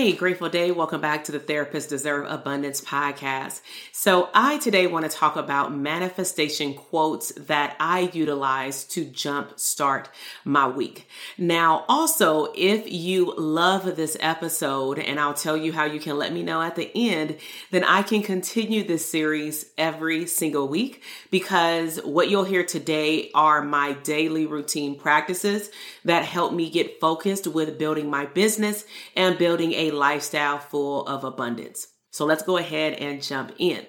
Hey, grateful day. Welcome back to the Therapists Deserve Abundance podcast. So, I today want to talk about manifestation quotes that I utilize to jump start my week. Now, also, if you love this episode, and I'll tell you how you can let me know at the end, then I can continue this series every single week because what you'll hear today are my daily routine practices that help me get focused with building my business and building a lifestyle full of abundance. So let's go ahead and jump in.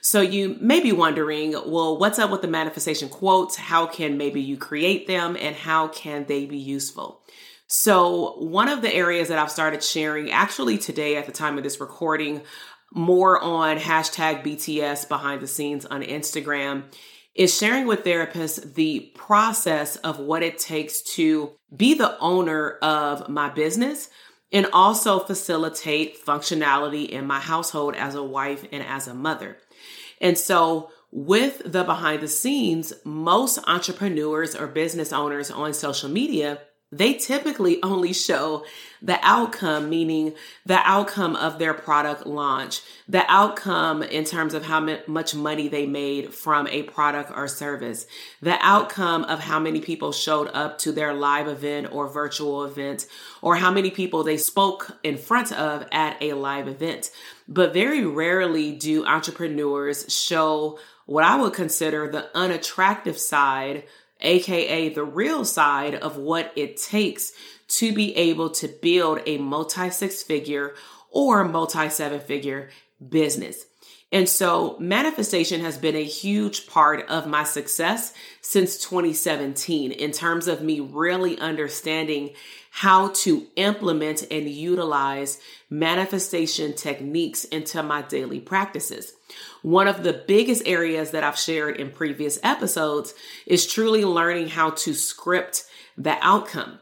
So you may be wondering, well, what's up with the manifestation quotes? How can maybe you create them and how can they be useful? So one of the areas that I've started sharing actually today at the time of this recording, more on hashtag BTS behind the scenes on Instagram is sharing with therapists the process of what it takes to be the owner of my business and also facilitate functionality in my household as a wife and as a mother. And so, with the behind the scenes, most entrepreneurs or business owners on social media they typically only show the outcome, meaning the outcome of their product launch, the outcome in terms of how much money they made from a product or service, the outcome of how many people showed up to their live event or virtual event, or how many people they spoke in front of at a live event. But very rarely do entrepreneurs show what I would consider the unattractive side aka the real side of what it takes to be able to build a multi six figure or multi seven figure business. And so manifestation has been a huge part of my success since 2017 in terms of me really understanding how to implement and utilize manifestation techniques into my daily practices. One of the biggest areas that I've shared in previous episodes is truly learning how to script the outcome.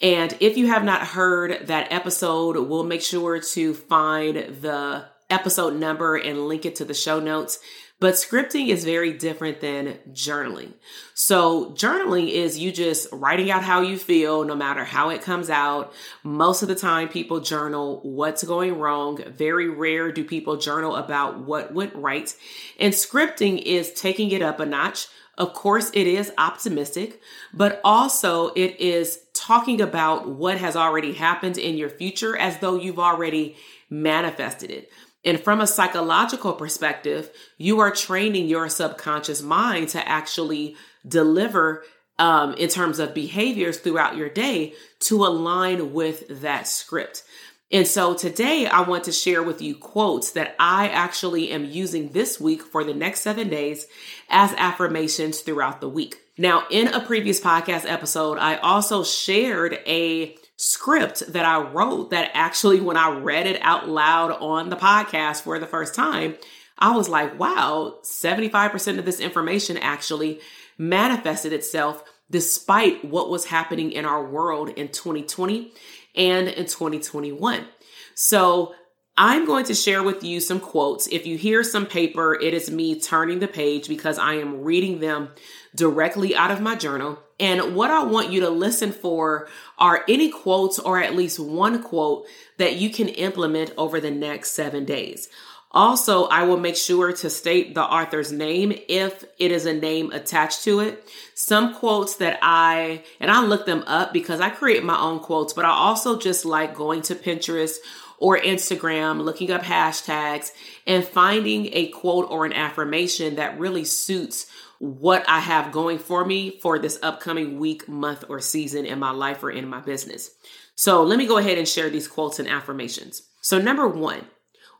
And if you have not heard that episode, we'll make sure to find the episode number and link it to the show notes. But scripting is very different than journaling. So, journaling is you just writing out how you feel, no matter how it comes out. Most of the time, people journal what's going wrong. Very rare do people journal about what went right. And scripting is taking it up a notch. Of course, it is optimistic, but also it is talking about what has already happened in your future as though you've already manifested it. And from a psychological perspective, you are training your subconscious mind to actually deliver um, in terms of behaviors throughout your day to align with that script. And so today I want to share with you quotes that I actually am using this week for the next seven days as affirmations throughout the week. Now, in a previous podcast episode, I also shared a script that I wrote that actually, when I read it out loud on the podcast for the first time, I was like, wow, 75% of this information actually manifested itself despite what was happening in our world in 2020 and in 2021. So I'm going to share with you some quotes. If you hear some paper, it is me turning the page because I am reading them directly out of my journal. And what I want you to listen for are any quotes or at least one quote that you can implement over the next seven days. Also, I will make sure to state the author's name if it is a name attached to it. Some quotes that I, and I look them up because I create my own quotes, but I also just like going to Pinterest or Instagram, looking up hashtags and finding a quote or an affirmation that really suits what I have going for me for this upcoming week, month, or season in my life or in my business. So let me go ahead and share these quotes and affirmations. So, number one,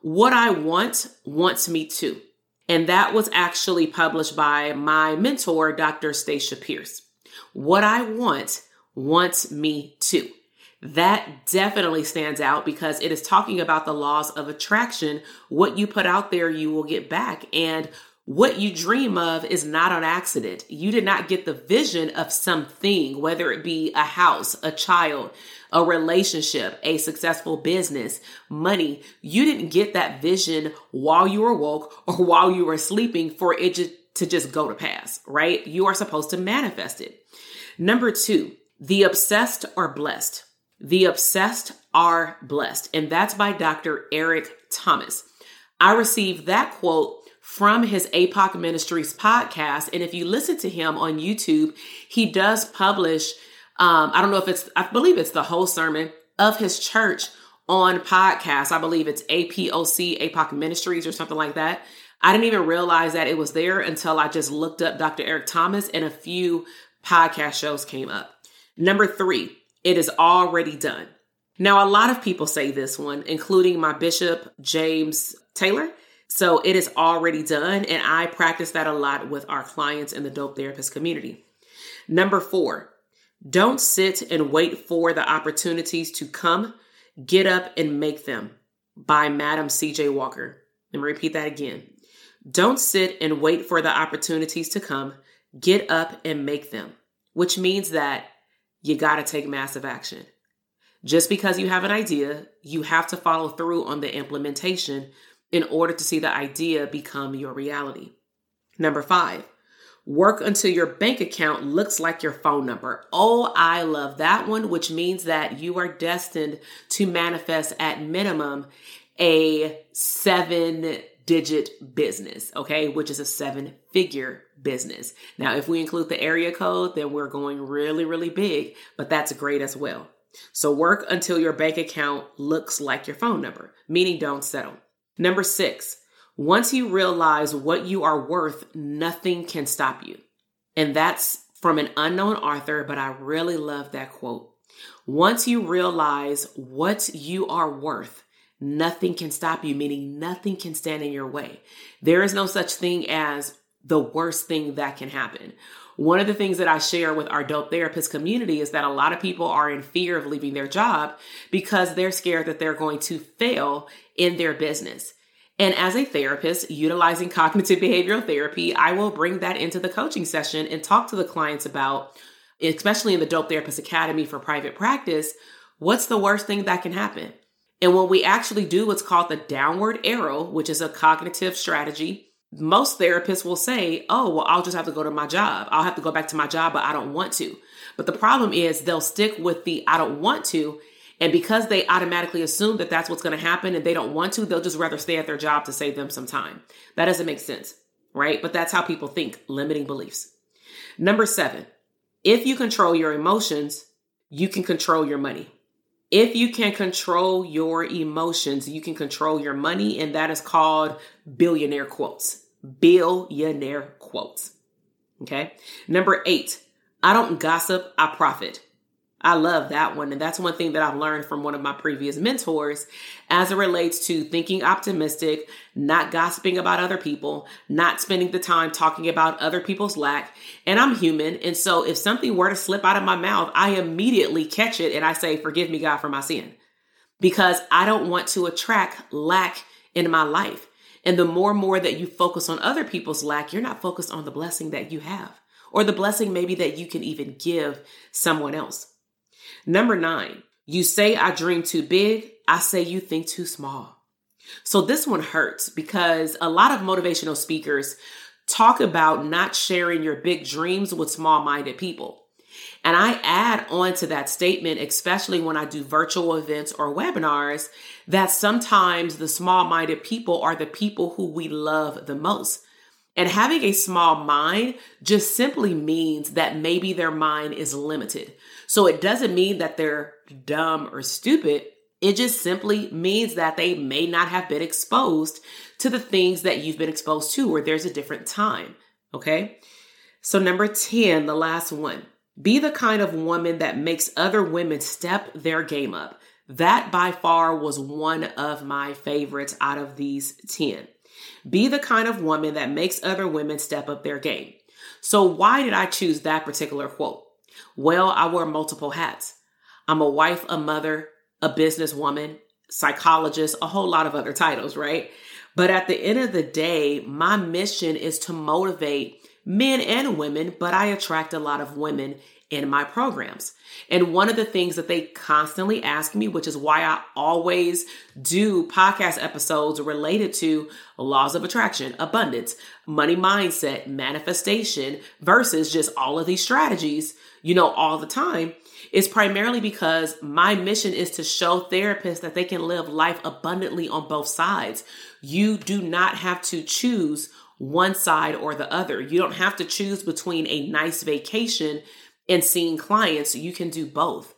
what I Want Wants Me To. And that was actually published by my mentor, Dr. Stacia Pierce. What I Want Wants Me To. That definitely stands out because it is talking about the laws of attraction. What you put out there, you will get back. And what you dream of is not an accident. You did not get the vision of something, whether it be a house, a child, a relationship, a successful business, money. You didn't get that vision while you were woke or while you were sleeping for it to just go to pass, right? You are supposed to manifest it. Number two, the obsessed are blessed. The obsessed are blessed. And that's by Dr. Eric Thomas. I received that quote from his APOC Ministries podcast. And if you listen to him on YouTube, he does publish, um, I don't know if it's, I believe it's the whole sermon of his church on podcast. I believe it's APOC, APOC Ministries or something like that. I didn't even realize that it was there until I just looked up Dr. Eric Thomas and a few podcast shows came up. Number three, it is already done. Now, a lot of people say this one, including my bishop, James Taylor. So it is already done. And I practice that a lot with our clients in the dope therapist community. Number four, don't sit and wait for the opportunities to come. Get up and make them by Madam CJ Walker. Let me repeat that again. Don't sit and wait for the opportunities to come. Get up and make them, which means that you got to take massive action. Just because you have an idea, you have to follow through on the implementation in order to see the idea become your reality. Number five, work until your bank account looks like your phone number. Oh, I love that one, which means that you are destined to manifest at minimum a seven digit business, okay, which is a seven figure business. Now, if we include the area code, then we're going really, really big, but that's great as well. So work until your bank account looks like your phone number, meaning don't settle. Number six, once you realize what you are worth, nothing can stop you. And that's from an unknown author, but I really love that quote. Once you realize what you are worth, nothing can stop you, meaning nothing can stand in your way. There is no such thing as the worst thing that can happen. One of the things that I share with our dope therapist community is that a lot of people are in fear of leaving their job because they're scared that they're going to fail in their business. And as a therapist utilizing cognitive behavioral therapy, I will bring that into the coaching session and talk to the clients about, especially in the Dope Therapist Academy for private practice, what's the worst thing that can happen? And when we actually do what's called the downward arrow, which is a cognitive strategy, most therapists will say, Oh, well, I'll just have to go to my job. I'll have to go back to my job, but I don't want to. But the problem is they'll stick with the I don't want to and because they automatically assume that that's what's going to happen and they don't want to, they'll just rather stay at their job to save them some time. That doesn't make sense, right? But that's how people think, limiting beliefs. Number seven, if you control your emotions, you can control your money. If you can control your emotions, you can control your money, and that is called billionaire quotes. Billionaire quotes. Okay. Number eight, I don't gossip, I profit. I love that one. And that's one thing that I've learned from one of my previous mentors as it relates to thinking optimistic, not gossiping about other people, not spending the time talking about other people's lack. And I'm human. And so if something were to slip out of my mouth, I immediately catch it and I say, Forgive me, God, for my sin. Because I don't want to attract lack in my life. And the more and more that you focus on other people's lack, you're not focused on the blessing that you have or the blessing maybe that you can even give someone else. Number nine, you say I dream too big. I say you think too small. So this one hurts because a lot of motivational speakers talk about not sharing your big dreams with small minded people. And I add on to that statement, especially when I do virtual events or webinars, that sometimes the small minded people are the people who we love the most. And having a small mind just simply means that maybe their mind is limited. So it doesn't mean that they're dumb or stupid. It just simply means that they may not have been exposed to the things that you've been exposed to, or there's a different time. Okay. So, number 10, the last one be the kind of woman that makes other women step their game up. That by far was one of my favorites out of these 10. Be the kind of woman that makes other women step up their game. So, why did I choose that particular quote? Well, I wear multiple hats. I'm a wife, a mother, a businesswoman, psychologist, a whole lot of other titles, right? But at the end of the day, my mission is to motivate men and women, but I attract a lot of women in my programs. And one of the things that they constantly ask me, which is why I always do podcast episodes related to laws of attraction, abundance, money mindset, manifestation, versus just all of these strategies, you know, all the time, is primarily because my mission is to show therapists that they can live life abundantly on both sides. You do not have to choose one side or the other. You don't have to choose between a nice vacation and seeing clients, you can do both.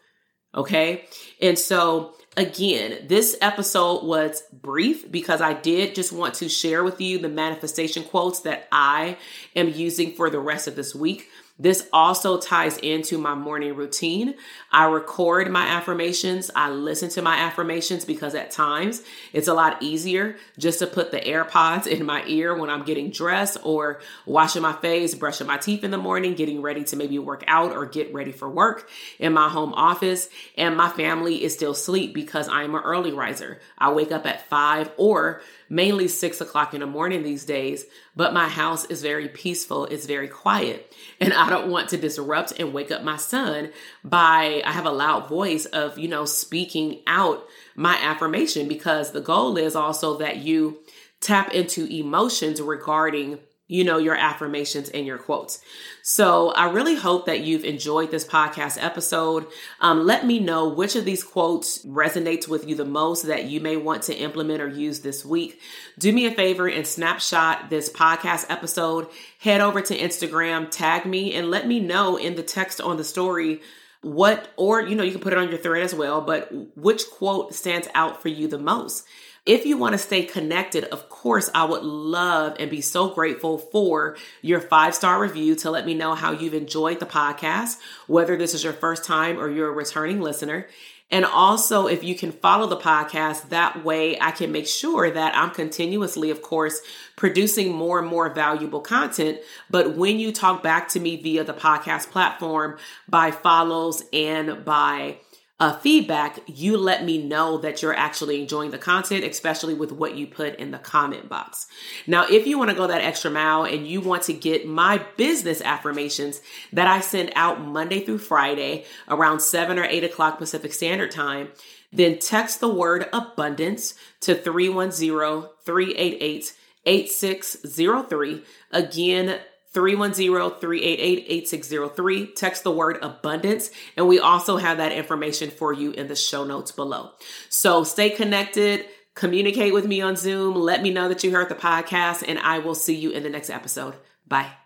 Okay. And so, again, this episode was brief because I did just want to share with you the manifestation quotes that I am using for the rest of this week. This also ties into my morning routine. I record my affirmations. I listen to my affirmations because at times it's a lot easier just to put the AirPods in my ear when I'm getting dressed or washing my face, brushing my teeth in the morning, getting ready to maybe work out or get ready for work in my home office. And my family is still asleep because I'm an early riser. I wake up at five or mainly six o'clock in the morning these days, but my house is very peaceful. It's very quiet. And I don't want to disrupt and wake up my son by, I have a loud voice of, you know, speaking out my affirmation because the goal is also that you tap into emotions regarding you know, your affirmations and your quotes. So I really hope that you've enjoyed this podcast episode. Um, let me know which of these quotes resonates with you the most that you may want to implement or use this week. Do me a favor and snapshot this podcast episode. Head over to Instagram, tag me, and let me know in the text on the story what, or, you know, you can put it on your thread as well, but which quote stands out for you the most. If you want to stay connected, of course, I would love and be so grateful for your five star review to let me know how you've enjoyed the podcast, whether this is your first time or you're a returning listener. And also, if you can follow the podcast, that way I can make sure that I'm continuously, of course, producing more and more valuable content. But when you talk back to me via the podcast platform by follows and by uh, feedback, you let me know that you're actually enjoying the content, especially with what you put in the comment box. Now, if you want to go that extra mile and you want to get my business affirmations that I send out Monday through Friday around 7 or 8 o'clock Pacific Standard Time, then text the word abundance to 310 388 8603. Again, 310-388-8603. Text the word abundance. And we also have that information for you in the show notes below. So stay connected, communicate with me on Zoom. Let me know that you heard the podcast and I will see you in the next episode. Bye.